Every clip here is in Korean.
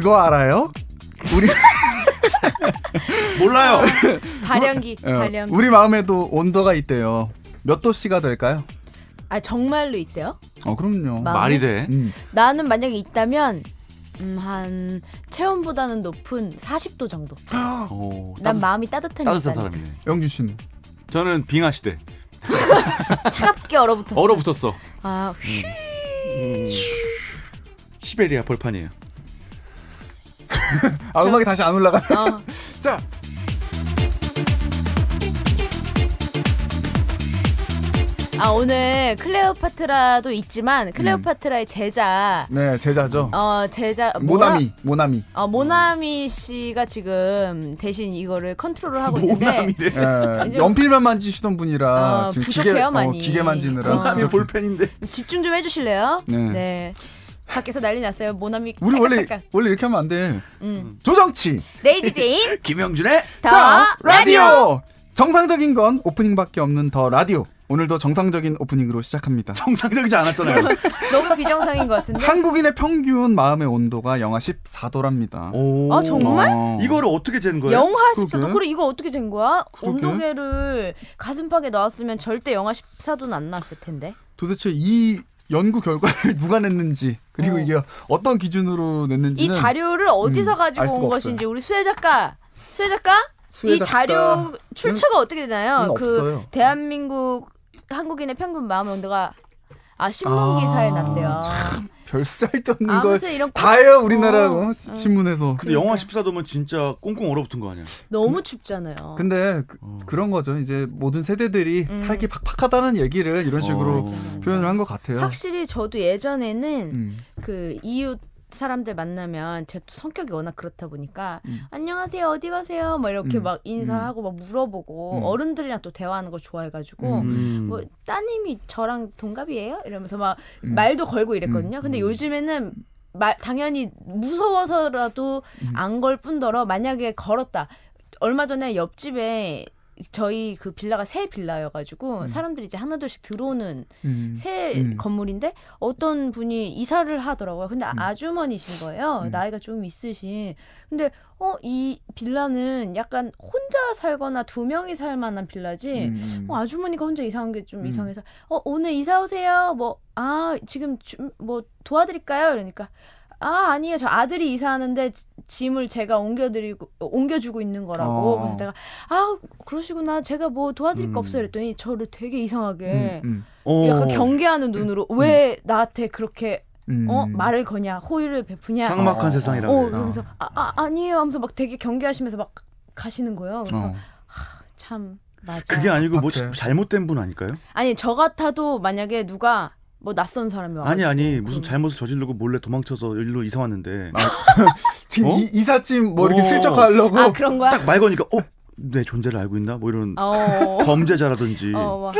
그거 알아요? 우리 몰라요. 발연기, 어, 발연기. 우리 마음에도 온도가 있대요. 몇 도씨가 될까요? 아 정말로 있대요? 어 그럼요. 마음에? 말이 돼. 음. 나는 만약에 있다면 음, 한 체온보다는 높은 40도 정도. 오, 난 따뜻- 마음이 따뜻한 따뜻한. 사람이네. 영준 씨는 저는 빙하 시대. 차갑게 얼어붙었어. 얼어붙었어. 아, 음. 시베리아 벌판이에요. 아 음악이 다시 안 올라가. 어. 자 아 오늘 클레오파트라도 있지만 클레오파트라의 제자 네, 제자죠. 어 제자 모나미, 모나미. 어 모나미 씨가 지금 대신 이거를 컨트롤을 하고 있는데. 예, 이제- 연필만 만지시던 분이라 어, 지금 부족해요, 기계, 어, 많이. 기계 만지느라. 어. 볼펜인데. 집중 좀 해주실래요? 네. 밖에서 난리 났어요. 모나미 우리 원래 깔깔깔깔. 원래 이렇게 하면 안 돼. 음. 조정치 레이디 제인 김영준의 더더 라디오. 라디오. 정상적인 건 오프닝밖에 없는 더 라디오. 오늘도 정상적인 오프닝으로 시작합니다. 정상적이지 않았잖아요. 너무 비정상인 것 같은데. 한국인의 평균 마음의 온도가 영하 14도랍니다. 오. 아, 정말? 어. 이거를 어떻게 재는 거예요? 영하 그러게. 14도. 그래 이거 어떻게 된 거야? 그러게. 온도계를 가슴팍에 넣었으면 절대 영하 14도는 안 났을 텐데. 도대체 이 연구 결과를 누가 냈는지 그리고 어. 이게 어떤 기준으로 냈는지는 이 자료를 어디서 음, 가지고 온 것인지 우리 수혜 작가, 수혜 작가 이 자료 출처가 어떻게 되나요? 그 없어요. 대한민국 한국인의 평균 마음 온도가 아 신문 아, 기사에 났대요. 별 쓸데없는 걸 아무튼 이런 다 해요 우리나라 어, 어, 시- 신문에서. 근데 영하 14도면 진짜 꽁꽁 얼어붙은 거 아니야? 너무 춥잖아요. 근데 그, 어. 런 거죠. 이제 모든 세대들이 음. 살기 팍팍하다는 얘기를 이런 식으로 어. 맞아, 맞아. 표현을 한 것 같아요. 확실히 저도 예전에는 음. 그 이웃 사람들 만나면 제 성격이 워낙 그렇다 보니까 음. 안녕하세요 어디 가세요 막 이렇게 음. 막 인사하고 막 물어보고 음. 어른들이랑 또 대화하는 걸 좋아해가지고 음. 뭐 따님이 저랑 동갑이에요 이러면서 막 음. 말도 걸고 이랬거든요 음. 근데 음. 요즘에는 말 당연히 무서워서라도 음. 안걸 뿐더러 만약에 걸었다 얼마 전에 옆집에 저희 그 빌라가 새 빌라여가지고 음. 사람들이 이제 하나둘씩 들어오는 음. 새 음. 건물인데 어떤 분이 이사를 하더라고요. 근데 음. 아주머니신 거예요. 음. 나이가 좀 있으신. 근데 어 이 빌라는 약간 혼자 살거나 두 명이 살 만한 빌라지. 음. 어, 아주머니가 혼자 이사한 게좀 음. 이상해서 어 오늘 이사 오세요. 뭐 아 지금 주, 뭐 도와드릴까요? 이러니까 아 아니에요. 저 아들이 이사하는데 지- 짐을 제가 옮겨드리고 어, 옮겨주고 있는 거라고. 어. 그래서 내가 아 그러시구나. 제가 뭐 도와드릴 거 음. 없어요. 그랬더니 저를 되게 이상하게 음. 어. 약간 경계하는 눈으로 왜 나한테 그렇게 음. 어 말을 거냐 호의를 베푸냐 삭막한 어. 세상이라 어. 그러면서 아, 아 아니에요 하면서 막 되게 경계하시면서 막 가시는 거예요 그래서 어. 참 맞아 그게 아니고 뭐. 잘못된 분 아닐까요? 아니 저 같아도 만약에 누가 뭐 낯선 사람이 와 아니 아니 무슨 잘못을 저지르고 몰래 도망쳐서 일로 이사 왔는데 지금 어? 이, 이삿짐 뭐 이렇게 어. 슬쩍 하려고 아 그런 거야 딱 말 거니까 어? 내 존재를 알고 있나? 뭐 이런 어 범죄자라든지 어, 막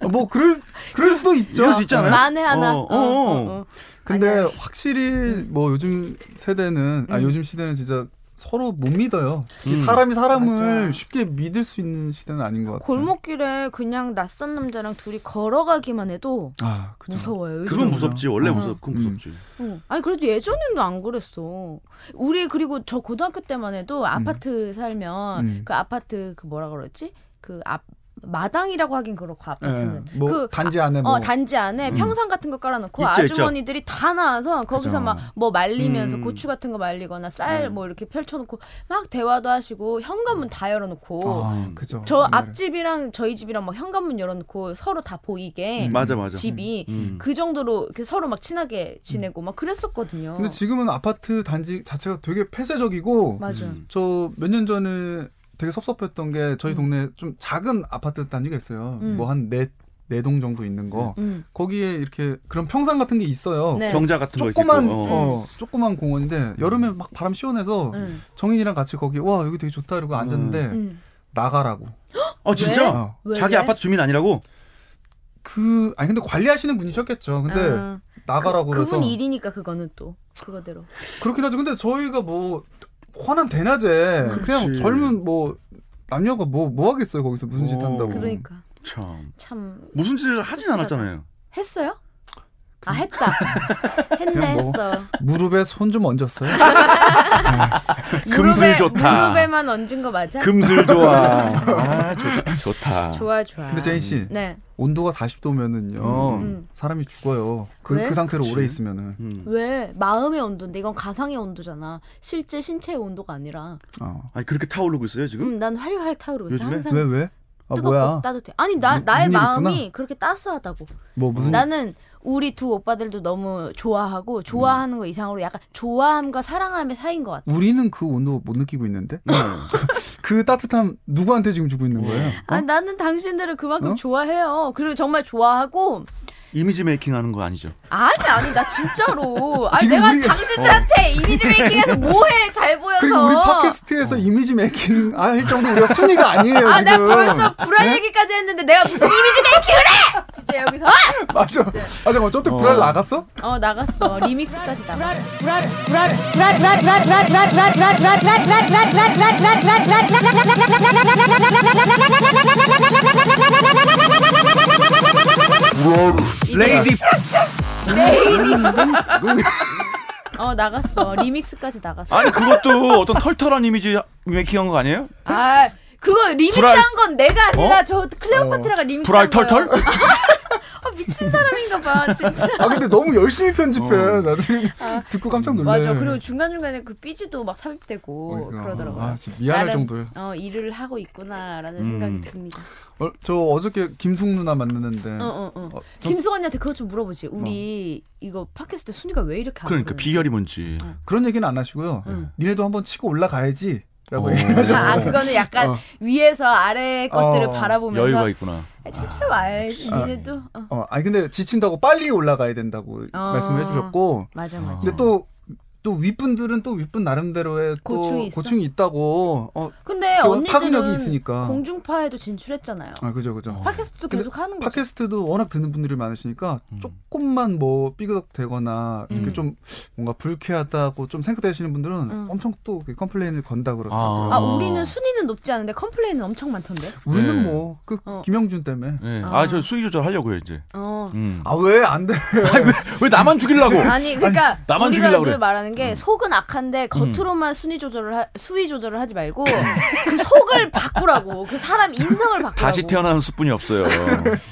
어, 뭐 그럴 그럴 수도 있죠. 이럴 수 있잖아요. 만에 하나 어, 어, 어, 어, 어. 근데 아니야. 확실히 뭐 요즘 세대는 아 음. 요즘 시대는 진짜 서로 못 믿어요. 이 음. 사람이 사람을 맞아. 쉽게 믿을 수 있는 시대는 아닌 것 같아요. 골목길에 그냥 낯선 남자랑 둘이 걸어가기만 해도 아. 무서워요 요즘. 그건 무섭지 원래 어. 무섭 그건 음. 무섭지 어. 아니 그래도 예전에는 안 그랬어. 우리 그리고 저 고등학교 때만 해도 아파트 살면 음. 그 아파트 그 뭐라 그러지? 그 앞 마당이라고 하긴 그렇고 아파트는 예, 뭐그 단지 안에 뭐 어 단지 안에 음. 평상 같은 거 깔아놓고 있죠, 있죠. 아주머니들이 다 나와서 거기서. 막 뭐 말리면서 음. 고추 같은 거 말리거나 쌀 음. 뭐 이렇게 펼쳐놓고 막 대화도 하시고 현관문 다 열어놓고 아, 그죠. 저. 앞집이랑 저희 집이랑 막 현관문 열어놓고 서로 다 보이게 음. 맞아 맞아 집이 음. 그 정도로 서로 막 친하게 지내고 막 그랬었거든요. 근데 지금은 아파트 단지 자체가 되게 폐쇄적이고 맞아. 음. 저몇 년 전에 되게 섭섭했던 게 저희 음. 동네 좀 작은 아파트 단지가 있어요. 음. 뭐한네네동 정도 있는 거. 음. 거기에 이렇게 그런 평상 같은 게 있어요. 네. 경자 같은 거 조그만 있고 어. 어, 조그만 공원인데 여름에 막 바람 시원해서 음. 정인이랑 같이 거기 와 여기 되게 좋다 이러고 앉았는데 음. 나가라고. 아 진짜 어. 왜, 자기 왜? 아파트 주민 아니라고 그 아니 근데 관리하시는 분이셨겠죠. 근데 아, 나가라고 그, 그래서 그분 일이니까 그거는 또 그거대로. 그렇긴 하죠. 근데 저희가 뭐 환한 대낮에 그렇지. 그냥 젊은 뭐 남녀가 뭐 뭐 하겠어요 거기서 무슨 짓 어. 한다고. 그러니까 참 참 무슨 짓을 하진 않았잖아요 했어요? 아 했다. 했네 뭐. 했어. 무릎에 손 좀 얹었어요. 금슬 무릎에- 좋다. 무릎에만 얹은 거 맞아? 금슬 좋아. 아, 좋, 좋다. 좋아 좋아. 근데 제인 씨 네. 온도가 40도면은요 음. 사람이 죽어요. 그, 왜? 그 상태로 그치. 오래 있으면은. 음. 왜 마음의 온도인데 이건 가상의 온도잖아. 실제 신체의 온도가 아니라. 어. 아니 그렇게 타오르고 있어요 지금? 음, 난 활활 타오르고 있어. 요즘에? 왜 왜? 아 뜨겁고 뭐야? 따뜻해. 아니 나 무- 나의 마음이 있구나? 그렇게 따스하다고. 뭐 무슨 나는 우리 두 오빠들도 너무 좋아하고 좋아하는 거 이상으로 약간 좋아함과 사랑함의 사이인 것 같아. 우리는 그 온도 못 느끼고 있는데 네. 그 따뜻함 누구한테 지금 주고 있는 거예요? 어? 아 나는 당신들을 그만큼 어? 좋아해요. 그리고 정말 좋아하고 image making 하는 거 아니죠? 아니 아니 나 진짜로. 아니 지금 내가 우리- 당신들한테 image making해서 뭐해 잘 보여서. 그리고 우리 팟캐스트에서 image making 할 정도 우리가 순위가 아니에요 아 지금. 벌써 불알 네? 얘기까지 했는데 내가 무슨 image making을 해? 진짜 여기서 맞아. 아 잠깐 저때 어. 불알 나갔어? 어 나갔어 리믹스까지 나갔어. 레이디. 어 나갔어. 리믹스까지 나갔어. 아니 그것도 어떤 털털한 image making한 거 아니에요? 아 그거 리믹스한 건 내가 아니라 저 클레오파트라가 리믹스한 불알 털털? 아, 미친 사람인가 봐 진짜. 아 근데 너무 열심히 편집해. 어. 나도 듣고 깜짝 놀래. 맞아. 그리고 중간 중간에 그 삐지도 막 삽입되고 그러니까. 그러더라고요. 아, 진짜 미안할 나름, 정도예요. 어 일을 하고 있구나라는 음. 생각이 듭니다. 어, 저 어저께 김숙 누나 만났는데 어, 어, 어. 어, 저- 김숙 언니한테 그것 좀 물어보지. 우리 이거 팟캐스트 순위가 왜 이렇게 안 그러니까. 비결이 뭔지. 그런 얘기는 안 하시고요. 응. 니네도 한번 치고 올라가야지. 라고 어. 얘기하셨어요. 아, 아, 그거는 약간 어. 위에서 아래 것들을 어, 바라보면서 여유가 있구나. 아, 천천히 와야지. 아. 니네도 어. 어, 아니 근데 지친다고 빨리 올라가야 된다고 어. 말씀해 주셨고 맞아 맞아. 근데 또 또 윗분들은 또 윗분 나름대로의 또 고충이 있어? 고충이 있다고 어, 근데 그 파급력이 언니들은 있으니까. 공중파에도 진출했잖아요. 아 그죠 그죠. 팟캐스트도 근데 계속 하는 거죠. 팟캐스트도 워낙 듣는 분들이 많으시니까 음. 조금만 뭐 삐그덕대거나 이렇게 음. 좀 뭔가 불쾌하다고 좀 생각되시는 분들은 음. 엄청 또그 complain을 건다 그러더라고요. 아, 어. 우리는 순위는 높지 않은데 complain은 엄청 많던데. 우리는 네. 뭐그 어. 김영준 때문에 네. 아. 아, 저 수위 조절 하려고요, 이제. 어. 음. 아왜 안 돼? 왜 나만 죽이려고? 아니 그러니까 나만 우리가 죽이려고 늘 그래. 말하는 게 음. 속은 악한데 겉으로만 순위 조절을 하, 수위 조절을 하지 말고 그 속을 바꾸라고 그 사람 인성을 바꾸라고 다시 태어나는 수뿐이 없어요.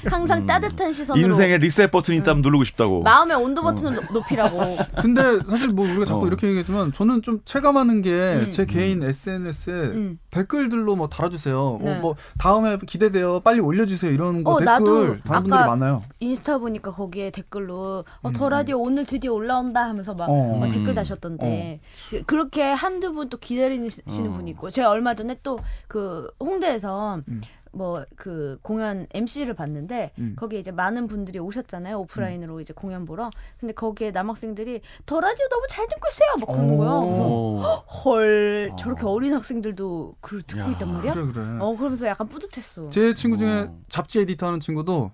항상 음. 따뜻한 시선으로 인생의 리셋 버튼이 있다면 누르고 싶다고. 마음의 온도 버튼을 높- 높이라고 근데 사실 뭐 우리가 자꾸 어. 이렇게 얘기하지만 저는 좀 체감하는 게 음. 제 개인 SNS에 음. 댓글들로 뭐 달아주세요. 네. 뭐, 뭐 다음에 기대돼요. 빨리 올려주세요. 이런 거 어, 댓글 나도 다른 분들이 많아요. 인스타 보니까 거기에 댓글로 어, 음. 더 라디오 오늘 드디어 올라온다 하면서 막 어. 어, 음. 댓글 다셨 던데 그- 그렇게 한두 분 또 기다리시는 어. 분이 있고 제가 얼마 전에 또 그 홍대에서 음. 뭐그 공연 MC를 봤는데 음. 거기에 이제 많은 분들이 오셨잖아요 오프라인으로 이제 공연 보러 근데 거기에 남학생들이 더 라디오 너무 잘 듣고 있어요 막 그러는 거예요 그래서. 헐 어. 저렇게 어린 학생들도 그걸 듣고 야, 있단 말이야 그래 그래. 어 그러면서 약간 뿌듯했어 제 친구 중에 어. 잡지 에디터 하는 친구도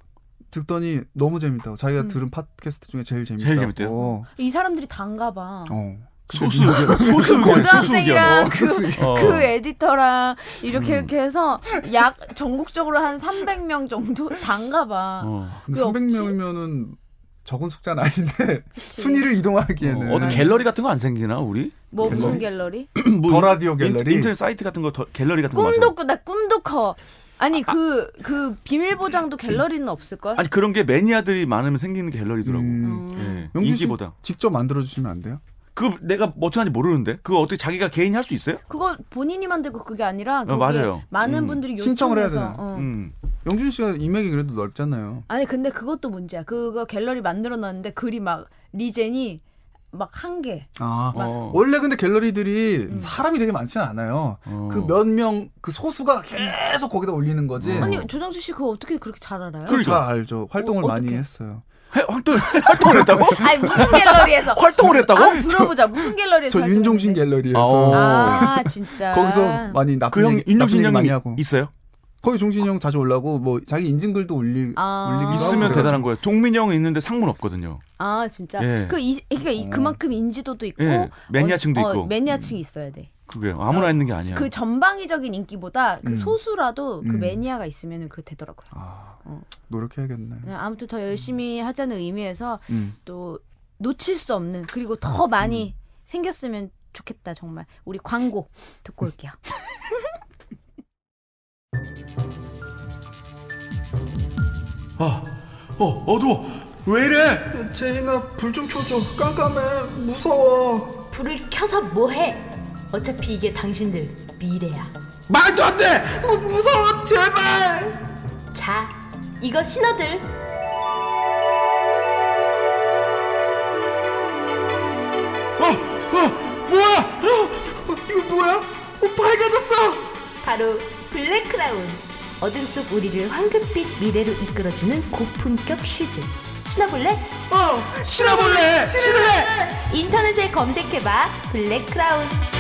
듣더니 너무 재밌다고. 자기가 음. 들은 팟캐스트 중에 제일 재밌다고. 제일 재밌대요? 이 사람들이 단가 봐 어. 소수 의견. 소수 의견. 고등학생이랑. 그, 소수 어. 그 에디터랑 이렇게 음. 이렇게 해서 약 전국적으로 한 300명 정도 단가 봐. 어. 근데 그 없지? 300명이면은 적은 숫자는 아닌데 그치. 순위를 이동하기에는 어, 어디 갤러리 같은 거 안 생기나 우리? 뭐 무슨 갤러리? 갤러리? 뭐 더 라디오 인- 갤러리? 인 터넷 사이트 같은 거 더, 갤러리 같은 거 꿈도. 꾸나 꿈도 커. 아니 그그 비밀 보장도 갤러리는 없을 걸? 아니 그런 게 매니아들이 많으면 생기는 갤러리더라고. 음. 예. 영준 씨 인기보다. 직접 만들어 주시면 안 돼요? 그 내가 뭐 어떻게 하는지 모르는데 그거 어떻게 자기가 개인이 할 수 있어요? 그거 본인이 만들고 그게 아니라 거기에 맞아요. 많은 음. 분들이 신청을 해야. 되나? 어. 음. 영준 씨가 인맥이 그래도 넓잖아요. 아니 근데 그것도 문제야. 그거 갤러리 만들어 놨는데 글이 막 regen이 막 한 개. 아 어. 원래 근데 갤러리들이 음. 사람이 되게 많지는 않아요. 어. 그몇 명 그 소수가 계속 거기다 올리는 거지. 어. 아니 조정수 씨 그거 어떻게 그렇게 잘 알아요? 그걸 잘 그러니까. 알죠. 활동을 어, 많이? 했어요. 해- 활동 활동을 했다고? 아니 무슨 갤러리에서 활동을 했다고? 아, 들어보자. 무슨 갤러리에서 저 윤종신 갤러리에서 어. 아 진짜. 거기서 많이 나쁜 그 형 얘기, 윤종신 나쁜 얘기 많이 형이 하고. 있어요? 거기 종신이 형 자주 올라고 뭐 자기 인증글도 올리 아. 올리기도 하고 있으면 그래가지고. 대단한 거예요. 동민 형은 있는데 상문 없거든요. 아 진짜. 예. 그 이, 그러니까 이, 어. 그만큼 인지도도 있고 예. 매니아층도 어, 어, 있고. 매니아층이 있어야 돼. 그게 아무나 있는 게 아니야. 그 전방위적인 인기보다 그 음. 소수라도 그 음. 매니아가 있으면 그 되더라고요. 아, 어. 노력해야겠네. 네, 아무튼 더 열심히 하자는 의미에서 음. 또 놓칠 수 없는 그리고 더 많이 생겼으면 좋겠다 정말 우리 광고 듣고 올게요. 아, 어, 어두워. 왜 이래? 제인아 불 좀 켜줘. 깜깜해. 무서워. 불을 켜서 뭐해? 어차피 이게 당신들 미래야. 말도 안 돼! 무서워 제발. 자, 이거 신호들. 어, 어, 뭐야? 어, 이거 뭐야? 어, 밝아졌어. 바로 블랙크라운. 어둠 속 우리를 황금빛 미래로 이끌어주는 고품격 슈즈. 신어볼래? 어, 신어볼래! 신을래! 인터넷에 검색해봐. 블랙크라운.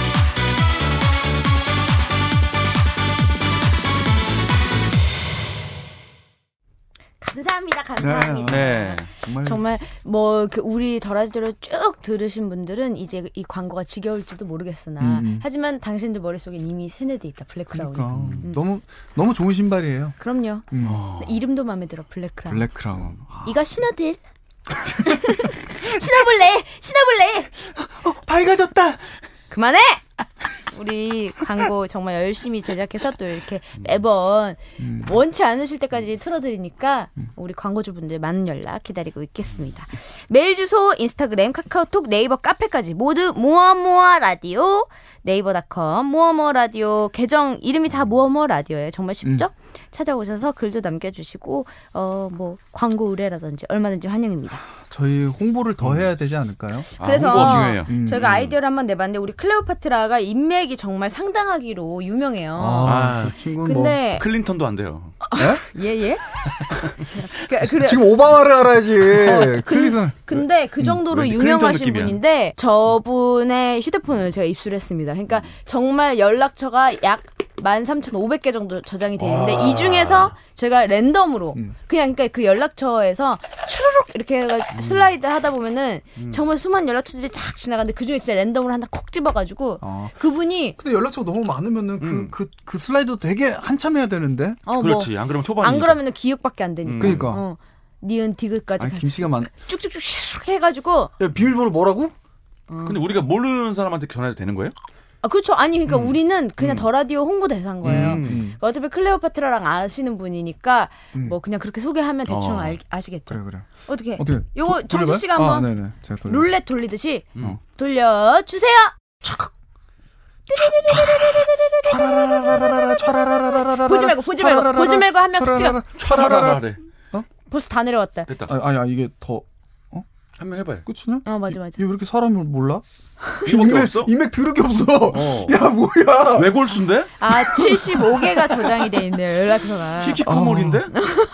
감사합니다, 감사합니다. 네. 정말 정말 뭐그 우리 더라디를 쭉 들으신 분들은 이제 이 광고가 지겨울지도 모르겠으나 음, 음. 하지만 당신들 머릿속엔 이미 세뇌돼 있다 블랙크라운. 그러니까 음. 너무 너무 좋은 신발이에요. 그럼요. 음. 이름도 마음에 들어 블랙크라운. 블랙 크라운. 이거 신어들. 신어볼래? 신어볼래? 밝아졌다. 그만해! 우리 광고 정말 열심히 제작해서 또 이렇게 매번 음. 원치 않으실 때까지 틀어드리니까 우리 광고주분들 많은 연락 기다리고 있겠습니다. 메일 주소, 인스타그램, 카카오톡, 네이버 카페까지 모두 모아모아 라디오 네이버닷컴 모아모아 라디오 계정 이름이 다 모아모아 라디오예요. 정말 쉽죠? 찾아오셔서 글도 남겨주시고 어 뭐 광고 의뢰라든지 얼마든지 환영입니다. 저희 홍보를 더 해야 되지 않을까요? 아, 그래서 중요해요. 음. 저희가 아이디어를 한번 내봤는데 우리 클레오파트라가 인맥이 정말 상당하기로 유명해요. 아, 아, 저 친구는 근데 클린턴도 안 돼요. 뭐 예? 예예. 그, 그래. 지금 오바마를 알아야지. 클리든. 근데 그 정도로 왠지 클린턴 유명하신. 분인데 저분의 휴대폰을 제가 입수를 했습니다. 그러니까 정말 연락처가 약 13,500개 정도 저장이 돼 있는데 이 중에서 제가 랜덤으로 음. 그냥 그러니까 그 연락처에서 추르륵 이렇게 해가 슬라이드 하다 보면은 정말 수많은 연락처들이 쫙 지나가는데 그 중에 진짜 랜덤으로 하나 콕 집어가지고 어. 그분이 근데 연락처가 너무 많으면은 그, 음. 그, 그 슬라이드 되게 한참 해야 되는데. 어뭐 그렇지. 안 그러면 초반이니까. 안 그러면은 기억밖에 안 되니까. 음. 그니까. 어. 니은 디귿까지 아니, 김씨가 많. 쭉쭉쭉 슉 해가지고 야, 비밀번호 뭐라고? 근데 우리가 모르는 사람한테 전화해도 되는 거예요? 아 그렇죠 아니 그러니까 우리는 그냥 더 라디오 홍보 대사인 거예요. 음. 음. 어차피 클레오파트라랑 아시는 분이니까 음. 뭐 그냥 그렇게 소개하면 대충 어. 알, 아시겠죠. 그래, 그래. 어떻게? 어떻게? 요거 도- 정지? 씨가 한번 아, 네네. 제가 돌려. 룰렛 돌리듯이 음. 돌려 주세요. 촤라라라라라라, 촤라라라라라라, 보지 말고, 보지 말고, 보지 말고 한명 촤라라라, 차라라라래. 벌써 다 내려왔다. 됐다. 아, 아니, 아니, 이게 더 한 명 해봐요. 끝이냐? 어 맞아 맞아. 얘왜 이렇게 사람을 몰라? 이거밖에 인맥, 없어? 인맥 들을 게 없어. 어. 야, 뭐야. 외골수인데? 아 75개가 저장이 돼 있네요 연락처가. 히키코모리인데?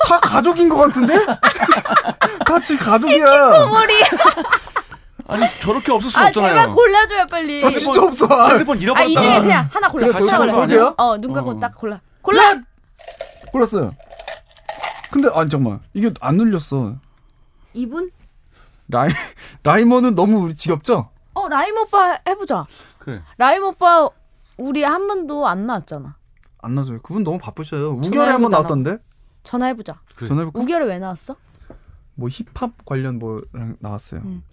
다 가족인 것 같은데? 다 지금 가족이야. 머리. 아니 저렇게 없을 수 아 없잖아요. 제발 골라줘요 빨리. 아, 진짜 없어. 아, 핸드폰 아 잃어버렸다. 이 중에 그냥 하나 골라. 그래, 골라. 볼게요. 어눈 감고 어. 딱 골라. 골라. 골랐어요. 근데, 아니, 잠깐만. 이게 안 눌렸어. 이분? 라이, 라이머는 너무 우리 지겹죠? 어 라임 오빠 해보자. 그래. 라임 오빠 우리 한 번도 안 나왔잖아. 안 나줘요. 그분 너무 바쁘셔요. 우결에 전화해보자, 한번 나왔던데? 전화해보자. 그래. 전화해볼까? 우결에 왜 나왔어? 뭐 힙합 관련 뭐랑 나왔어요. 음.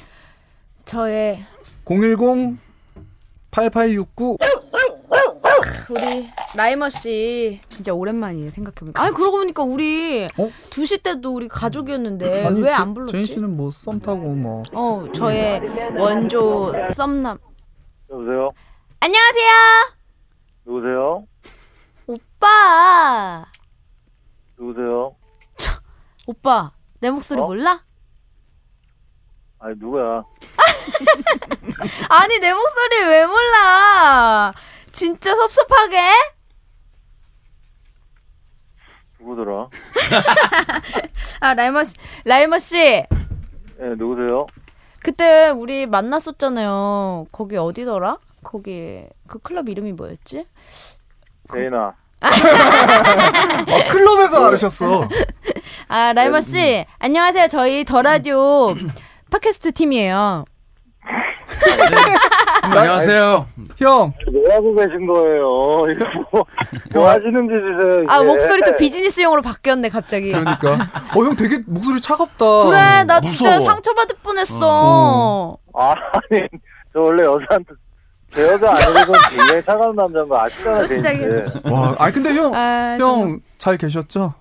저의 010 8869 우리 라이머 씨 진짜 오랜만이에요 생각해보니까. 아니 그러고 보니까 우리 어? 2시 때도 우리 가족이었는데 아니 왜 제- 안 불렀지? 제인 씨는 뭐 썸 타고 뭐 어 저의 원조 썸남. 여보세요? 안녕하세요 누구세요? 오빠. 누구세요? 오빠 내 목소리 어? 몰라? 아니 누구야? 아니 내 목소리 왜 몰라? 진짜 섭섭하게? 누구더라? 아 라이머 씨, 라이머 씨. 예, 누구세요? 그때 우리 만났었잖아요. 거기 어디더라? 거기 그 클럽 이름이 뭐였지? 제인아. 아, 클럽에서 알으셨어. 아 라이머 씨 안녕하세요. 저희 더 라디오 팟캐스트 팀이에요. 안녕하세요. 형, 뭐 하고 계신 거예요? 이거 뭐, 뭐 하시는 짓이세요? 아 이게? 목소리도 비즈니스용으로 바뀌었네 갑자기. 그러니까. 어, 형 되게 목소리 차갑다. 그래 나 진짜 무서워. 상처받을 뻔했어. 아, 아니, 저 원래 여자한테, 제 여자 아니고는 굉장히 차가운 남자인 거 아시잖아요, 또 시작이네. 제인씨. 와, 아 근데 형, 아, 정말. 형잘 계셨죠?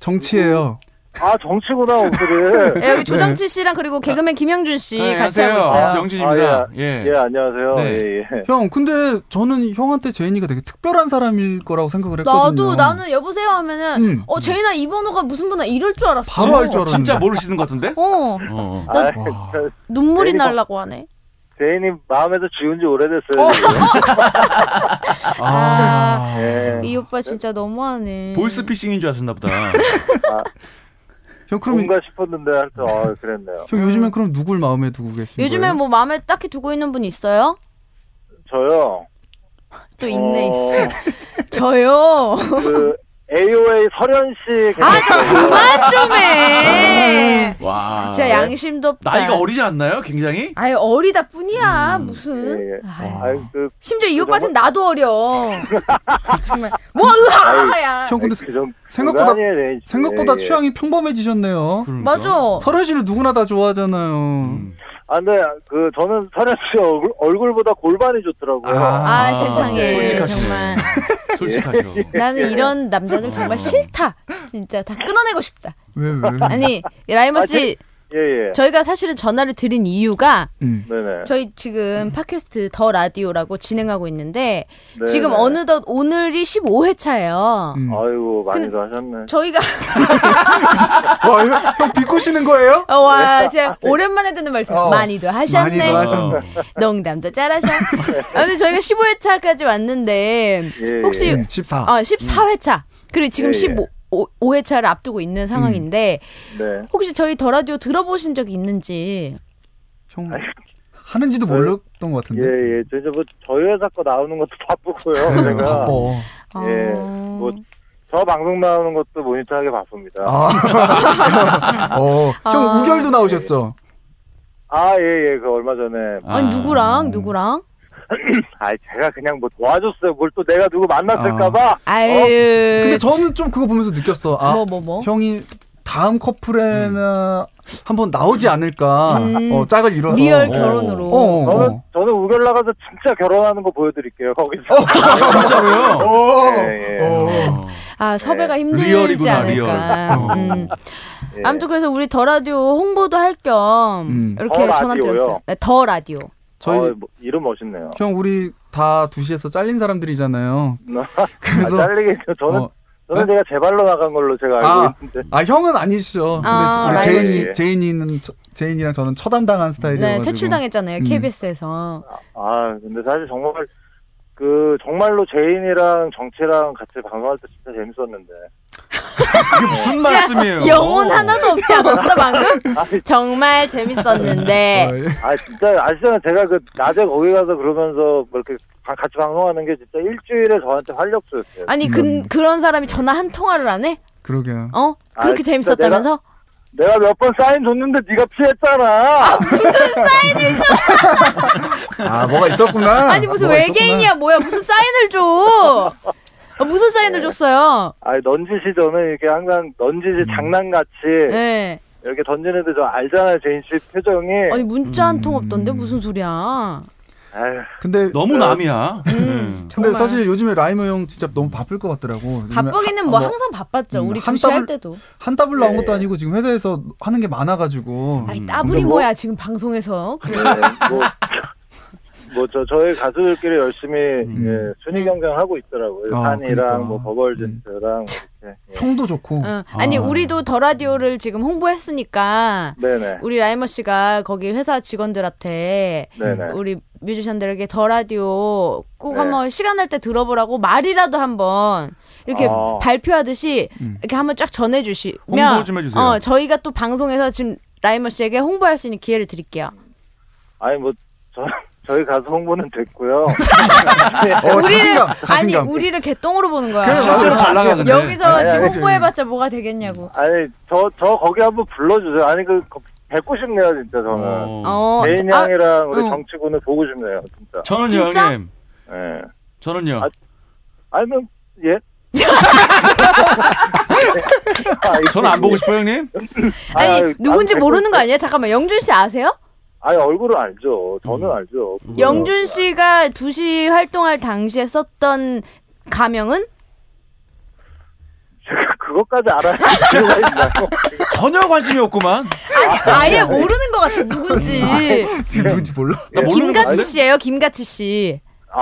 정치예요. 아, 정치구나, 목소리. 네, 여기 조정치 씨랑 그리고 개그맨 김영준 씨 네, 같이 안녕하세요. 하고 있어요. 영준입니다. 아, 예. 예, 안녕하세요. 네. 예, 예. 형, 근데 저는 형한테 제인이가 되게 특별한 사람일 거라고 생각을 했거든요. 나도 나는 여보세요 하면은 음. 어 제인아 이 번호가 무슨 번호 이럴 줄 알았어. 바로 알 줄 알았는데. 진짜 모르시는 것 같은데? 어 어. 나- 아, 와. 저, 눈물이 날라고 하네. 제인이 마음에서 지운 지 오래됐어요. 지금. 아, 예. 이 오빠 진짜 너무하네. 보이스피싱인 줄 아셨나 보다. 형 그러면 뭔가 싶었는데, 하여튼, 어, 그랬네요. 형 요즘엔 그럼 누굴 마음에 두고 계신 요즘에? 뭐 마음에 딱히 두고 있는 분 있어요? 저요, 또 있네 어, 있어. 저요. 그, AOA 설현 씨. 아좀 그만 좀 해. 와. 진짜 양심도 없다. 나이가 어리지 않나요? 굉장히? 아유 어리다 뿐이야 음. 무슨. 예, 예. 아유, 아이, 그, 심지어 이그 오빠한테는 나도 어려. 정말 뭐 으하야. 형 근데 그 정- 생각보다 씨. 생각보다 예, 예. 취향이 평범해지셨네요. 그러니까. 맞아. 서른 씨는 누구나 다 좋아하잖아요. 음. 아, 근데, 그, 저는 설현 씨 얼굴, 얼굴보다 골반이 좋더라고요. 아. 아 세상에 솔직하시네. 정말 솔직하죠. 나는 이런 남자들 정말 싫다. 진짜 다 끊어내고 싶다. 왜 왜? 아니 라이머 아, 씨 예, 예. 저희가 사실은 전화를 드린 이유가 음. 저희 지금 팟캐스트 더 라디오라고 진행하고 있는데 네네. 지금 어느덧 오늘이 15회차예요. 음. 아이고 많이도 하셨네. 저희가 와, 이거 형 비꼬시는 거예요? 어, 와, 네. 제가 아, 네. 오랜만에 듣는 말씀. 어. 많이도 하셨네. 많이도 아. 하셨네. 농담도 잘하셔. 아무튼 저희가 15회차까지 왔는데 예, 예. 혹시 음, 14. 어, 14회차. 그리고 지금 예, 예. 15 오, 5회차를 앞두고 있는 상황인데 음. 네. 혹시 저희 더 라디오 들어보신 적이 있는지 형 하는지도 몰랐던 것 같은데. 예, 예. 저, 저, 뭐, 저희 회사 거 나오는 것도 바쁘고요. 아, 제가. 바빠. 예. 아. 뭐, 저 방송 나오는 것도 모니터하게 바쁩니다. 아. 어, 형 아. 우결도 나오셨죠? 아, 예, 예. 그 얼마 전에. 아니, 누구랑, 누구랑? 아, 제가 그냥 뭐 도와줬어요. 뭘 또 내가 누구 만났을까 봐. 아유. 근데 저는 좀 그거 보면서 느꼈어. 아, 뭐 뭐 뭐. 형이 다음 커플에나 한번 나오지 않을까. 음. 어, 짝을 이뤄서. real 어. 결혼으로. 어, 어, 저는 어. 저는 우결 나가서 진짜 결혼하는 거 보여드릴게요. 거기서. 아, 진짜로요? 어. 예, 예. 어. 아 섭외가 네. 힘들지 real이구나, 않을까. real. 음. 예. 아무튼 그래서 우리 더 라디오 홍보도 할겸 음. 이렇게 더 전화? 드렸어요. 네, 더 라디오. 저희 어, 뭐, 이름 멋있네요. 형 우리 다 2시에서 잘린 사람들이잖아요. 아, 그래서 잘리겠죠. 저는 어. 저는 제가 제 발로 나간 걸로 제가 알고 아. 있는데. 아 형은 아니시죠. 근데 아, 우리 라이벌. 제인이 예. 제인이는 저- 제인이랑 저는 처단당한 스타일이어가지고. 네, 퇴출당했잖아요. 음. KBS에서. 아, 근데 사실 정말 그 정말로 제인이랑 정치랑 같이 방송할 때 진짜 재밌었는데. 이게 무슨 말씀이에요? 영혼 하나도 없지 않았어 방금? 아니, 정말 어, 재밌었는데. 예. 아 진짜 아시잖아요. 제가 그 낮에 거기 가서 그러면서 뭐 이렇게 가- 같이 방송하는 게 진짜 일주일에 저한테 활력소였어요. 아니 그, 그런 사람이 전화 한 통화를 안 해? 그러게요. 어? 아, 그렇게 진짜 재밌었다면서? 내가 몇 번 사인 줬는데 네가 피했잖아. 아 뭐가 있었구나. 아 니 무슨 뭐가 외계인이야 뭐야 무슨 사인을 줘? 어, 무슨 사인을 네. 줬어요? 아니 넌지시 저는 이렇게 항상 넌지시 장난같이 네. 이렇게 던지는데 저 알잖아요 제인 씨 표정이. 아니 문자 한통 음. 없던데 무슨 소리야? 아유, 근데 너무 남이야. 음. 음. 근데 정말. 사실 요즘에 라이머 형 진짜 너무 바쁠 것 같더라고. 요즘에 바쁘기는 하- 뭐뭐 항상 바빴죠. 음, 우리 한 구시 할 더블- 때도. 한 더블 나온 것도 예. 아니고 지금 회사에서 하는 게 많아가지고. 아니 음, 따블이 뭐- 뭐야 지금 방송에서. 그- 네, 뭐, 뭐, 저, 저희 가수들끼리 열심히, 음. 예, 순위 경쟁하고 있더라고요. 아, 산이랑, 그러니까. 뭐, 버벌진트랑, 이렇게. 예. 평도 좋고. 응. 아니 아. 우리도 더 라디오를 지금 홍보했으니까 네네. 우리 라이머 씨가 거기 회사 직원들한테 네네. 우리 뮤지션들에게 더 라디오 꼭 네. 한번 시간 날 때 들어보라고 말이라도 한번 이렇게 아. 발표하듯이 음. 이렇게 한번 쫙 전해주시면 홍보 좀 해주세요. 어 저희가 또 방송에서 지금 라이머 씨에게 홍보할 수 있는 기회를 드릴게요. 아니, 뭐, 저, 저희 가수 홍보는 됐고요. 어, 자신감, 자신감. 아니 우리를 개똥으로 보는 거야. 그래, 실제로 잘 나가는데. 여기서 아니, 지금 아니, 홍보해봤자 뭐가 되겠냐고. 아니, 저, 저 거기 한번 불러주세요. 아니, 그, 거- 뵙고 싶네요, 진짜 저는. 어. 어, 대인 아, 양이랑 우리 응. 정치군을 보고 싶네요, 진짜. 저는요, 진짜? 형님. 예. 저는요. 아, 아니 면 예? 저는 안 보고 싶어요, 형님. 아니 아유, 누군지 안 모르는 거 아니에요? 잠깐만 영준 씨 아세요? 아니 얼굴은 알죠. 저는 음. 알죠. 영준 씨가 2시 활동할 당시에 썼던 가명은 제가 그것까지 알아야 필요가 있나요? 전혀 관심이 없구만. 아니 아예 모르는 것 같아 누군지 지금 누군지 몰라. 나 모르는 거 김가치? 씨예요 김가치 씨 아,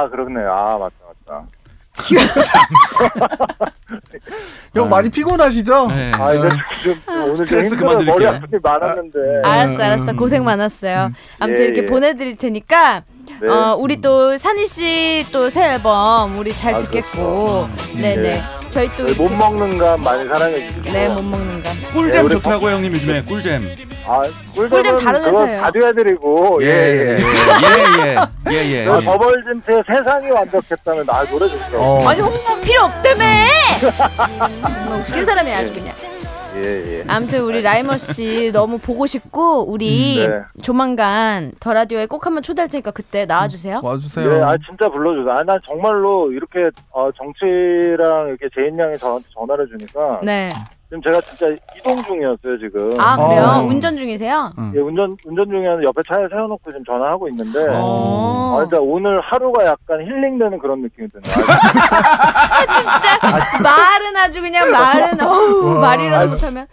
아 그렇네. 아 맞다 맞다. 형 많이 피곤하시죠? 네. 아 이거 지금 오늘 좀 스트레스 힘들어 머리 그만 아픈 게 많았는데. 알았어 알았어 고생 많았어요 아무튼 예, 이렇게 예. 보내드릴 테니까 네. 어 우리 또 산희 씨 또 새 앨범 우리 잘 아, 듣겠고 그렇죠. 네네 네. 저희 또 네, 못 먹는 감 많이 사랑해 주시고. 네 못 먹는 거 꿀잼 네, 우리 좋더라고요, 형님 요즘에 꿀잼. 아 꿀잼 꿀잼은 다른 회사예요. 자료해드리고 예, 예. 예, 예, 예, 예. 아, 더벌진트의 세상이 완벽했다는 나 노래 좋죠. 어. 아니 혹시 필요 없다며 정말 웃긴 사람이 아주 그냥 예 예. 아무튼 우리 라이머 씨 너무 보고 싶고 우리 음, 조만간 더 라디오에 꼭 한번 초대할 테니까 그때 나와주세요. 와주세요. 네, 아 진짜 불러주세요. 아, 난 정말로 이렇게 어, 정치랑 이렇게 제인 양이 저한테 전화를 주니까 네. 지금 제가 진짜 이동 중이었어요 지금. 아 그래요? 어. 운전 중이세요? 예, 운전 운전 중에 옆에 차에 세워놓고 지금 전화하고 있는데. 어. 아, 진짜 오늘 하루가 약간 힐링되는 그런 느낌이 드네요. 아 진짜 말은 아주 그냥 말은 어우 말이라도 못하면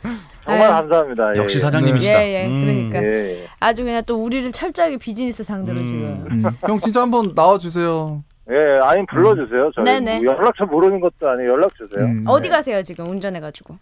정말 네. 감사합니다. 예, 역시 예. 사장님이시다. 예, 예, 음. 그러니까. 예, 예. 아주 그냥 또 우리를 철저하게 비즈니스 상대로 음. 지금. 음. 형 진짜 한번 나와주세요. 예, 아니 불러주세요. 저희 네네. 뭐 연락처 모르는 것도 아니에요. 연락 주세요. 음. 어디 가세요 지금 운전해가지고?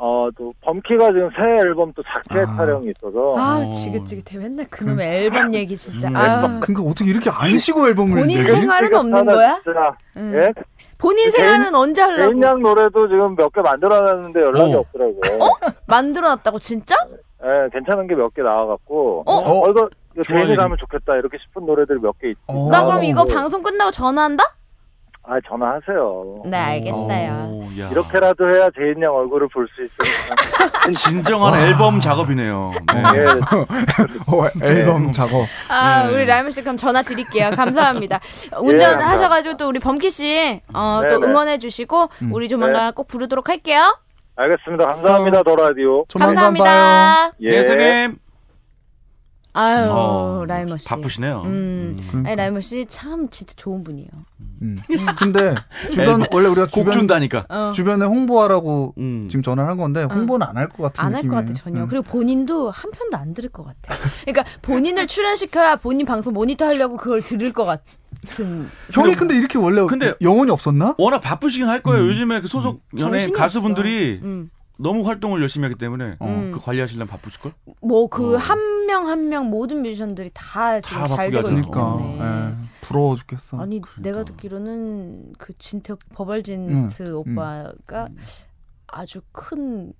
어, 또 범키가 지금 새 앨범 또 자켓 아. 촬영이 있어서 아 어. 지긋지긋해 맨날 그놈의 앨범 얘기 진짜. 음. 아 그러니까 어떻게 이렇게 안 쉬고 앨범을 본인 내지? 생활은 없는 하나 거야? 진짜, 응. 예? 본인 생활은 언제 하려고? 제인 양 노래도 지금 몇 개 만들어놨는데 연락이 어. 없더라고요. 만들어놨다고 진짜? 예, 괜찮은 게 몇 개 나와갖고 어? 어, 이거, 이거 제인이. 가면 좋겠다 이렇게 싶은 노래들이 몇 개 있지. 어. 나 그럼 이거 네. 방송 끝나고 전화한다? 아 전화하세요. 네 알겠어요. 오, 야. 이렇게라도 해야 제인 양 얼굴을 볼 수 있으니까. 진정한 앨범 작업이네요. 네. 예, 어, 앨범 작업. 아 네. 우리 라이머 씨 그럼 전화 드릴게요. 감사합니다. 운전하셔가지고 또 우리 범키 씨 어, 또 네네. 응원해주시고 음. 우리 조만간 꼭 부르도록 할게요. 알겠습니다. 감사합니다. 더 라디오. 감사합니다. 예. 예수님. 아유 어, 라이머 씨. 바쁘시네요. 음. 그러니까. 아니 라이머 씨 참 진짜 좋은 분이에요. 음. 근데 주변 원래 우리가 곡 주변 준다니까. 어. 주변에 홍보하라고 음. 지금 전화를 한 건데 홍보는 안 할 것 같은 안 할 것. 같아 전혀. 음. 그리고 본인도 한 편도 안 들을 것 같아. 그러니까 본인을 출연시켜야 본인 방송 모니터 하려고 그걸 들을 것 같은. 형이 근데 이렇게 원래 근데- 영혼이 없었나? 워낙 바쁘시긴 할 거예요. 요즘에 그 소속 정신이 가수분들이 음. 너무 활동을 열심히 하기 때문에 음. 그 관리하시려면 바쁘실 걸. 뭐그 어. 한명 한 명 모든 뮤지션들이 다 지금 다 잘 바쁘게 되고 하죠. 있기 그러니까 때문에. 예, 부러워 죽겠어. 아니 그러니까. 내가 듣기로는 그 진태 버벌진트 음, 오빠가 아주 큰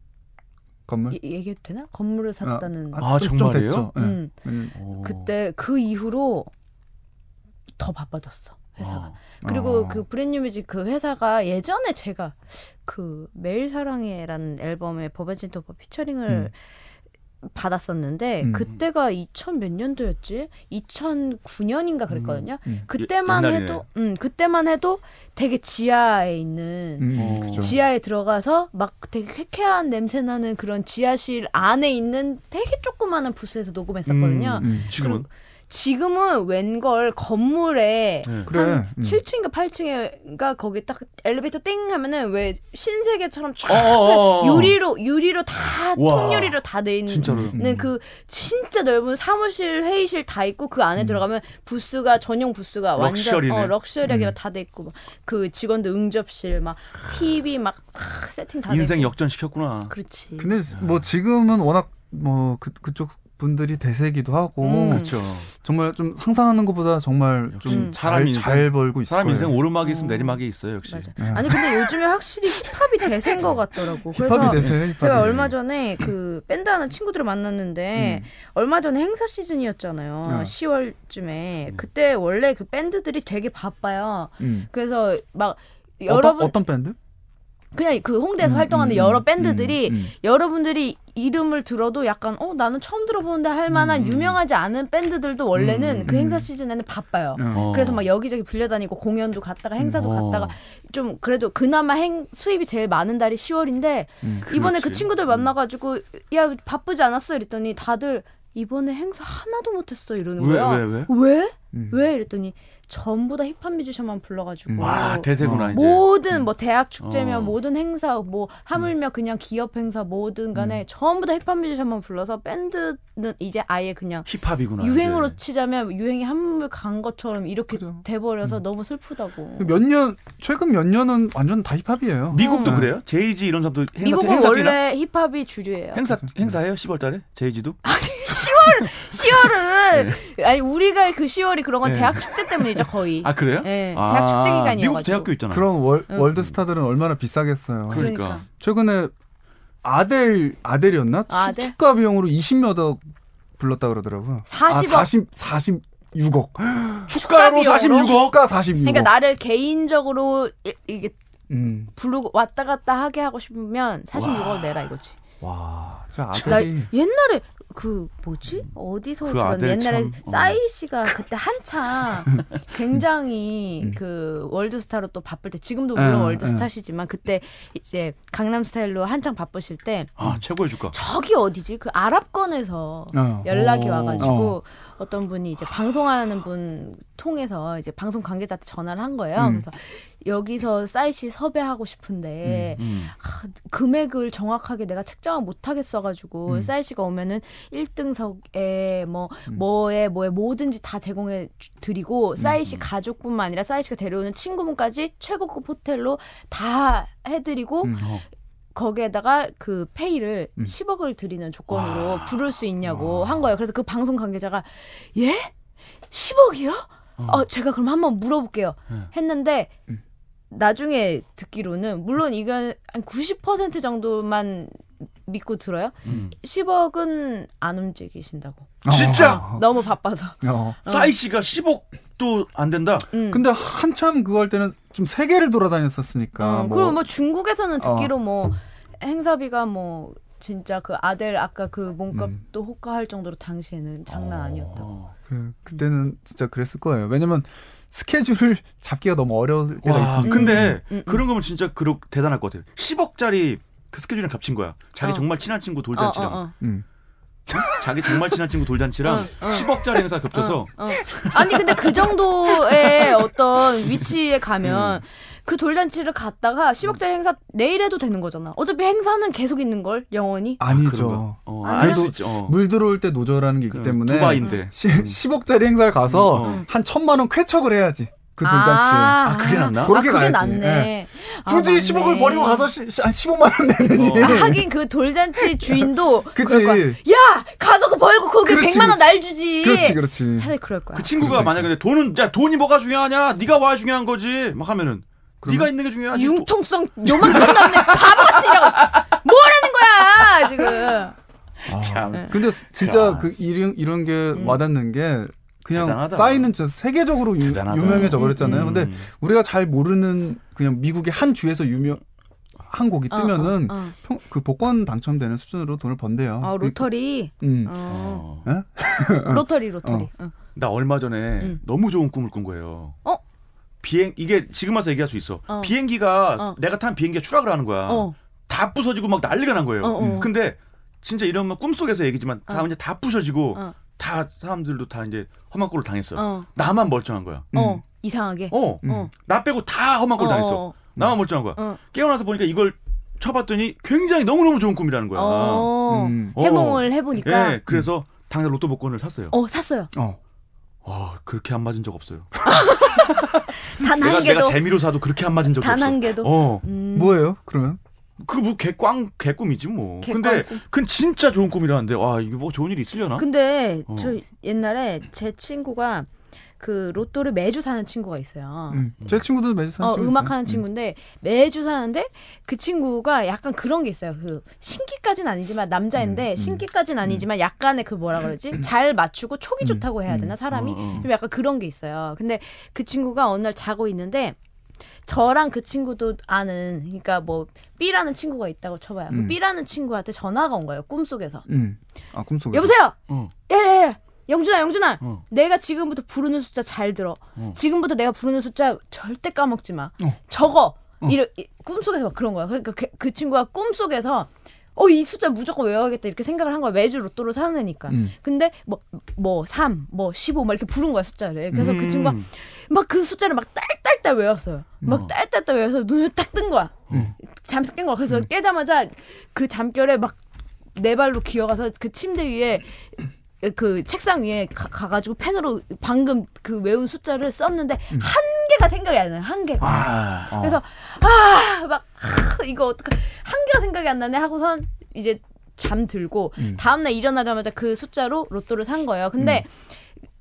건물. 예- 얘기해도 되나? 건물을 샀다는. 아, 좀- 좀 정말이에요? 됐죠. 예. 음. 음. 오. 그때 그 이후로 더 바빠졌어 회사가. 어. 그리고 어. 그 브랜뉴 뮤직 그 회사가 예전에 제가 그 매일 사랑해라는 앨범에 오빠 피처링을 음. 받았었는데 음. 그때가 2000 몇 년도였지? 2009년인가 그랬거든요. 음. 그때만 예. 해도 음, 그때만 해도 되게 지하에 있는 음, 어. 지하에 들어가서 막 되게 쾌쾌한 냄새 나는 그런 지하실 안에 있는 되게 조그마한 부스에서 녹음했었거든요. 음, 음. 지금은 지금은 웬걸 건물에 네. 그래. 한 음. 7층인가 8층에가 거기 딱 엘리베이터 띵 하면은 왜 신세계처럼 쫙 어, 어, 어. 유리로 유리로 다 와. 통유리로 다 돼 있는 진짜로. 음. 는그 진짜 넓은 사무실 회의실 다 있고 그 안에 들어가면 부스가 전용 부스가 럭셔리네. 완전 어, 럭셔리하게 음. 다돼 있고 막 그 직원들 응접실 막 TV 막 아, 세팅 다 인생 되고. 역전 시켰구나. 그렇지. 근데 뭐 지금은 워낙 뭐 그, 그쪽 분들이 대세기도 하고 음. 그렇죠. 정말 좀 상상하는 것보다 정말 좀 음. 잘잘 벌고 있을 사람 거예요. 인생 오르막이 있으면 어. 내리막이 있어요, 역시. 네. 아니 근데 요즘에 확실히 힙합이 대세인 것 같더라고. 힙합이 그래서 대세. 힙합이. 제가 얼마 전에 그 밴드 하는 친구들을 만났는데 음. 얼마 전에 행사 시즌이었잖아요. 어. 10월쯤에 그때 원래 그 밴드들이 되게 바빠요. 음. 그래서 막 어떤 여러분 어떤 밴드? 그냥 그 홍대에서 음, 활동하는 음, 여러 음, 밴드들이 음, 음. 여러분들이 이름을 들어도 약간 어 나는 처음 들어보는데 할 만한 음. 유명하지 않은 밴드들도 원래는 음, 그 음. 행사 시즌에는 바빠요. 어. 그래서 막 여기저기 불려다니고 공연도 갔다가 행사도 어. 갔다가 좀 그래도 그나마 행 수입이 제일 많은 달이 10월인데 음. 이번에 그. 친구들 만나가지고 야 바쁘지 않았어 이랬더니 다들 이번에 행사 하나도 못했어 이러는 왜, 거야. 왜, 왜? 왜? 음. 왜? 이랬더니 전부 다 힙합 뮤지션만 불러가지고 음. 와 대세구나 어. 이제. 모든 뭐 대학 축제면 어. 모든 행사 뭐 하물며 그냥 기업 행사 뭐든 간에 전부 다 힙합 뮤지션만 불러서 밴드는 이제 아예 그냥 힙합이구나. 유행으로 이제. 치자면 유행이 한물 간 것처럼 이렇게 그죠. 돼버려서 너무 슬프다고. 몇 년 최근 몇 년은 완전 다 힙합이에요. 미국도 음. 그래요? 제이지 이런 사람도 행사 미국은 행사 뛰나? 원래 힙합이 주류예요. 행사 행사해요? 10월달에 제이지도? 10월은 아니 우리가 그 10월이 그런 건 네. 대학 축제 때문이죠 거의. 아 그래요? 네, 아, 대학 축제 기간이어가지고. 미국 대학교 있잖아. 그런 월, 응. 월드 스타들은 얼마나 비싸겠어요. 그러니까. 그러니까. 최근에 아델 아델이었나? 아델? 축가 비용으로 20몇억 불렀다 그러더라고요. 40억. 아, 40 46억. 축가로 축가 비용으로? 46억. 축가 46억. 그러니까 나를 개인적으로 이- 이게 음. 부르고 왔다 갔다 하게 하고 싶으면 46억 내라 이거지. 와, 진짜 나 아델이 옛날에 그 뭐지 어디서 그 들었는데 옛날에 참, 어. 싸이 씨가 그때 한참 굉장히 음. 그 월드스타로 또 바쁠 때 지금도 물론 응, 월드스타시지만 그때 이제 강남 스타일로 한창 바쁘실 때아 최고의 주가. 저기 어디지 그 아랍권에서 어. 연락이 어. 와가지고 어. 떤 분이 이제 방송하는 분 통해서 이제 방송 관계자한테 전화를 한 거예요. 음. 그래서 여기서 씨 섭외하고 싶은데 음. 아, 금액을 정확하게 내가 책정을 못 하겠어가지고 음. 싸이 씨가 오면은 1등석에 뭐 음. 뭐에 뭐에 뭐든지 다 제공해 주- 드리고 싸이 씨 음. 가족뿐만 아니라 싸이 씨가 데려오는 친구분까지 최고급 호텔로 다 해드리고 음. 어. 거기에다가 그 페이를 음. 10억을 드리는 조건으로 와. 부를 수 있냐고 와. 한 거예요. 그래서 그 방송 관계자가 예? 10억이요? 어, 제가 그럼 한번 물어볼게요. 네. 했는데 음. 나중에 듣기로는 물론 이건 한 90% 정도만 믿고 들어요. 음. 10억은 안 움직이신다고. 진짜? 어. 너무 바빠서. 어. 싸이 씨가 10억도 안 된다. 음. 근데 한참 그거 할 때는 좀 세계를 돌아다녔었으니까. 어, 뭐 그리고 뭐 중국에서는 어. 듣기로 뭐 행사비가 뭐 진짜 그 아델 아까 그 음. 몸값도 호가할 정도로 당시에는 장난 아니었다고. 어. 그, 그때는 진짜 그랬을 거예요. 왜냐면 스케줄을 잡기가 너무 어려울 때가 와, 있으니까. 근데 음, 음. 그런 거면 진짜 그렇 대단할 것 같아요. 10억짜리 그 스케줄이랑 겹친 거야. 자기 어. 정말 친한 친구 어, 돌잔치랑 어, 어. 음. 자기 정말 친한 친구 돌잔치랑 어, 어. 10억짜리 행사 겹쳐서 어, 어. 아니 근데 그 정도의 어떤 위치에 가면 그 돌잔치를 갔다가 10억짜리 행사 내일 해도 되는 거잖아. 어차피 행사는 계속 있는 걸 영원히. 그런 아니죠. 거. 어, 있죠. 어. 물 들어올 때 노조라는 게 있기 그 때문에 두바이인데. 시, 10 억짜리 행사를 가서 음, 어. 한 천만 원 쾌척을 해야지. 그 돌잔치에. 아, 그게 낫나? 아, 그렇게 그게 가야지. 낫네. 예. 아, 굳이 맞네. 10억을 버리고 가서 시, 시, 한 15만 원 내느니. 어. 아, 하긴 그 돌잔치 주인도 그치. 그럴 거야. 야 가서 그 벌고 거기 그렇지, 100만 원 그렇지. 날 주지. 그렇지, 그렇지. 차라리 그럴 거야. 그 친구가 만약에 근데 돈은 야 돈이 뭐가 중요하냐? 네가 와야 중요한 거지. 막 하면은 그러면? 네가 있는 게 중요하지. 융통성 요만큼 남네 바보같이라고 뭐라는 거야 지금. 아, 참. 근데 스- 진짜 야. 그 이런 이런 게 음. 와닿는 게 그냥 대단하다. 싸이는 진짜 세계적으로 유, 음, 버렸잖아요. 음, 근데 음. 우리가 잘 모르는 그냥 미국의 한 주에서 유명 한 곡이 어, 뜨면은 어, 어. 평- 그 복권 당첨되는 수준으로 돈을 번대요. 어, lottery. 음. 어. 어. lottery lottery. 어. 응. 나 얼마 전에 음. 너무 좋은 꿈을 꾼 거예요. 어? 비행 이게 지금 와서 얘기할 수 있어. 어. 비행기가 어. 내가 탄 비행기가 추락을 하는 거야. 어. 다 부서지고 막 난리가 난 거예요. 어, 어. 근데 진짜 이러면 꿈속에서 얘기지만 다 어. 이제 다 부셔지고 어. 다 사람들도 다 이제 험한 꼴을 당했어요. 어. 나만 멀쩡한 거야. 어. 이상하게. 어. 음. 어. 나 빼고 다 험한 꼴 어, 당했어. 어, 나만 멀쩡한 거야. 어. 깨어나서 보니까 이걸 쳐봤더니 굉장히 너무너무 좋은 꿈이라는 거야. 어. 음. 어. 해몽을 해보니까. 예, 그래서 당장 로또 복권을 샀어요. 어 샀어요. 어. 와, 그렇게 안 맞은 적 없어요. 단 내가 한 내가 개도. 재미로 사도 그렇게 안 맞은 적이 단 없어. 한 개도. 어. 음. 뭐예요? 그러면? 그뭐 개꽝 개꿈이지 뭐. 개꽝 근데 꿈. 그건 진짜 좋은 꿈이라는데 와 이거 뭐 좋은 일이 있으려나? 근데 어. 저 옛날에 제 친구가 그 로또를 매주 사는 친구가 있어요. 음. 제 친구도 매주 사는 어, 친구 음악 있어요. 하는 음. 친구인데 매주 사는데 그 친구가 약간 그런 게 있어요. 그 신기까지는 아니지만 남자인데 음, 음. 신기까지는 아니지만 약간의 그 뭐라 그러지? 잘 맞추고 촉이 음, 좋다고 해야 음. 되나 사람이? 어, 어. 좀 약간 그런 게 있어요. 근데 그 친구가 어느 날 자고 있는데 저랑 그 친구도 아는 그러니까 뭐 B라는 친구가 있다고 쳐봐요. 그 음. B라는 친구한테 전화가 온 거예요. 꿈속에서. 음. 아 꿈속에. 여보세요. 어. 예예예. 영준아 영준아. 어. 내가 지금부터 부르는 숫자 잘 들어. 어. 지금부터 내가 부르는 숫자 절대 까먹지 마. 어. 적어. 어. 이러, 이- 꿈속에서 막 그런 거야. 그러니까 그, 그 친구가 꿈속에서 어 이 숫자 무조건 외워야겠다 이렇게 생각을 한 거야. 매주 로또를 사는 애니까. 음. 근데 뭐 뭐 3, 뭐 15, 막 이렇게 부른 거야 숫자를. 그래서 그 음. 친구가 막 그 숫자를 막 딸딸딸 외웠어요. 막 어. 딸딸딸 외워서 눈을 딱 뜬 거야. 음. 잠시 깬 거야. 그래서 깨자마자 그 잠결에 막네 발로 기어가서 그 침대 위에 그 책상 위에 가, 가가지고 펜으로 방금 그 외운 숫자를 썼는데 한 개가 생각이 안 나요. 한 개가. 아. 어. 그래서 아막 이거 어떡해 한 개가 생각이 안 나네 하고선 이제 잠들고 음. 다음 날 일어나자마자 그 숫자로 로또를 산 거예요. 근데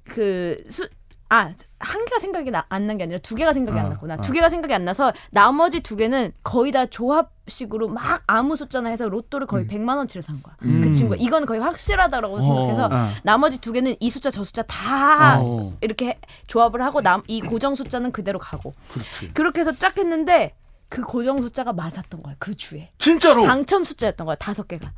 그수 아, 한 개가 생각이 나, 안난 게 아니라 두 개가 생각이 아, 안 났구나. 아. 두 개가 생각이 안 나서 나머지 두 개는 거의 다 조합식으로 막 아무 숫자나 해서 로또를 거의 음. 100만 원치를 산 거야. 음. 그 친구가 이건 거의 확실하다라고 생각해서 아. 나머지 두 개는 이 숫자 저 숫자 다 어. 이렇게 해- 조합을 하고 남 이 고정 숫자는 그대로 가고 그렇지. 그렇게 해서 쫙 했는데 그 고정 숫자가 맞았던 거야 그 주에 진짜로. 당첨 숫자였던 거야 다섯 개가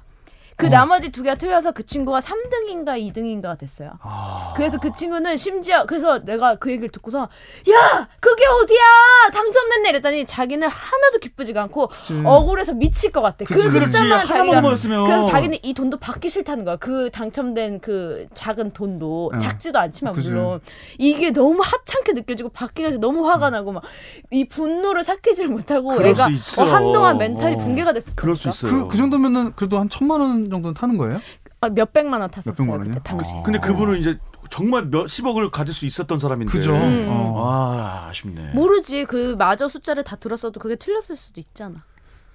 그 어. 나머지 두 개가 틀려서 그 친구가 3등인가 2등인가가 됐어요. 아. 그래서 그 친구는 심지어 그래서 내가 그 얘기를 듣고서 야 그게 어디야 당첨됐네 이랬더니 자기는 하나도 기쁘지가 않고 그치. 억울해서 미칠 것 같대. 그 그렇지. 숫자만 자기가. 그래서 자기는 이 돈도 받기 싫다는 거야. 그 당첨된 그 작은 돈도 어. 작지도 않지만 그치. 물론 이게 너무 하찮게 느껴지고 받기가 너무 화가 나고 막 이 분노를 삭히질 못하고 애가. 어, 한동안 멘탈이 어. 붕괴가 됐을 그럴 수 거니까. 있어요. 그, 그 정도면은 그래도 한 천만 원 정도는 타는 거예요? 아, 몇 백만 원 탔었어요 몇백만 원이요? 그때 당시. 아. 근데 그분은 이제 정말 몇십억을 가질 수 있었던 사람인데. 그죠. 음. 어. 아, 아쉽네. 모르지 그 마저 숫자를 다 들었어도 그게 틀렸을 수도 있잖아.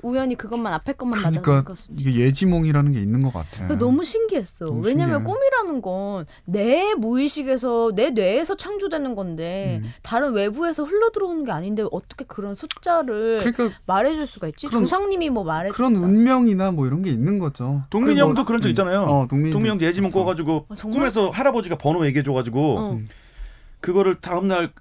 우연히 그것만 앞에 것만 그러니까 것 수도. 이게 예지몽이라는 게 있는 것 같아. 그러니까 너무 신기했어. 너무 왜냐면. 꿈이라는 건 내 무의식에서 내 뇌에서 창조되는 건데 음. 다른 외부에서 흘러 들어오는 게 아닌데 어떻게 그런 숫자를 그러니까 말해줄 수가 있지? 그런- 조상님이 뭐 말해 그런 운명이나 뭐 이런 게 있는 거죠. 동민이 형도 그런 적 음. 있잖아요. 어, 동민이 동민이 형도 예지몽 꿔가지고 아? 꿈에서 할아버지가 번호 얘기해줘가지고 어. 음. 그거를 다음날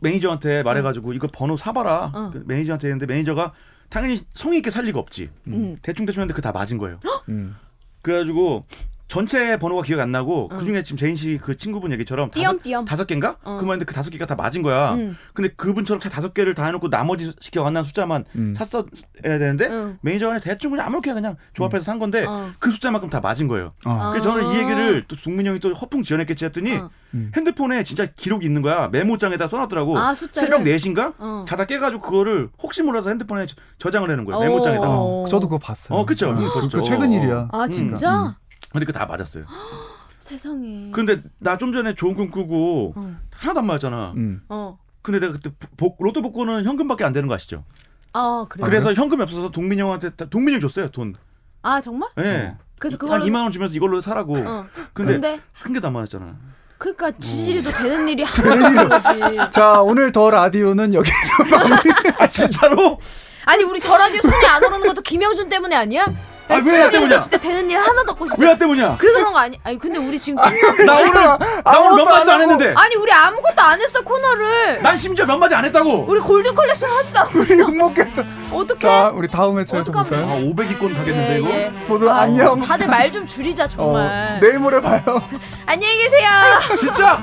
매니저한테 말해가지고 이거 번호 사봐라. 어. 그 매니저한테 했는데 매니저가 당연히 성의 있게 살 리가 없지. 음. 대충 대충 했는데 그 다 맞은 거예요. 음. 그래가지고 전체 번호가 기억 안 나고 응. 그 중에 지금 제인 씨 그 친구분 얘기처럼 다섯, 띄엄띄엄. 다섯 개인가? 어. 그만 그 다섯 개가 다 맞은 거야. 음. 근데 그분처럼 다 다섯 개를 다 해놓고 나머지 기억 안 나는 숫자만 음. 샀어야 되는데 응. 매니저가 대충 그냥 아무렇게 그냥 조합해서 산 건데 어. 그 숫자만큼 다 맞은 거예요. 어. 그래서 저는 이 아. 얘기를 또 동민이 형이 또 허풍 지어냈겠지 했더니 어. 음. 핸드폰에 진짜 기록이 있는 거야. 메모장에다 써놨더라고. 아? 새벽 4시인가? 어. 자다 깨가지고 그거를 혹시 몰라서 핸드폰에 저- 저장을 해놓은 거예요. 어. 메모장에다가. 어, 저도 그거 봤어요. 어, 그쵸. 어, 형님 그, 보셨죠? 그 최근 일이야. 아 진짜? 근데 그거 다 맞았어요. 세상에. 근데 나 좀 전에 좋은 꿈 꾸고 어. 하나도 안 맞았잖아. 음. 어. 근데 내가 그때 복- 로또 복권은 현금밖에 안 되는 거 아시죠? 아 그래. 아, 그래서 현금이 없어서 동민이 형한테 다- 동민이 형 줬어요 돈. 아 정말? 예. 그래서 한 그걸로 2만 원 주면서 이걸로 사라고. 어. 근데, 근데 한 개도 안 맞았잖아. 그러니까 지지리도 되는 일이 하나도 거지. 자, 오늘 더 라디오는 여기서 아 진짜로? 아니 우리 더 라디오 순위 안 오르는 것도 김영준 때문에 아니야? 아, 왜 나 때문이야? 진짜 되는 일 하나도 없고 진짜. 왜 나 때문이야? 그래서 그런 거 아니? 아니 근데 우리 지금 아, 나 오늘 나 오늘 몇 마디도 안 했는데. 아니 우리 아무것도 안 했어 코너를. 난 심지어 몇 마디 안 했다고. 우리 골든 컬렉션 하지도 않고 우리 욕먹겠다. 어떻게? 자, 우리 다음 회차에서 어떡하면 아, 볼까요? 500위권 가겠는데 예, 이거? 예. 모두 아, 안녕. 다들 말 좀 줄이자 어, 정말. 내일 모레 봐요. 안녕히 계세요. 진짜?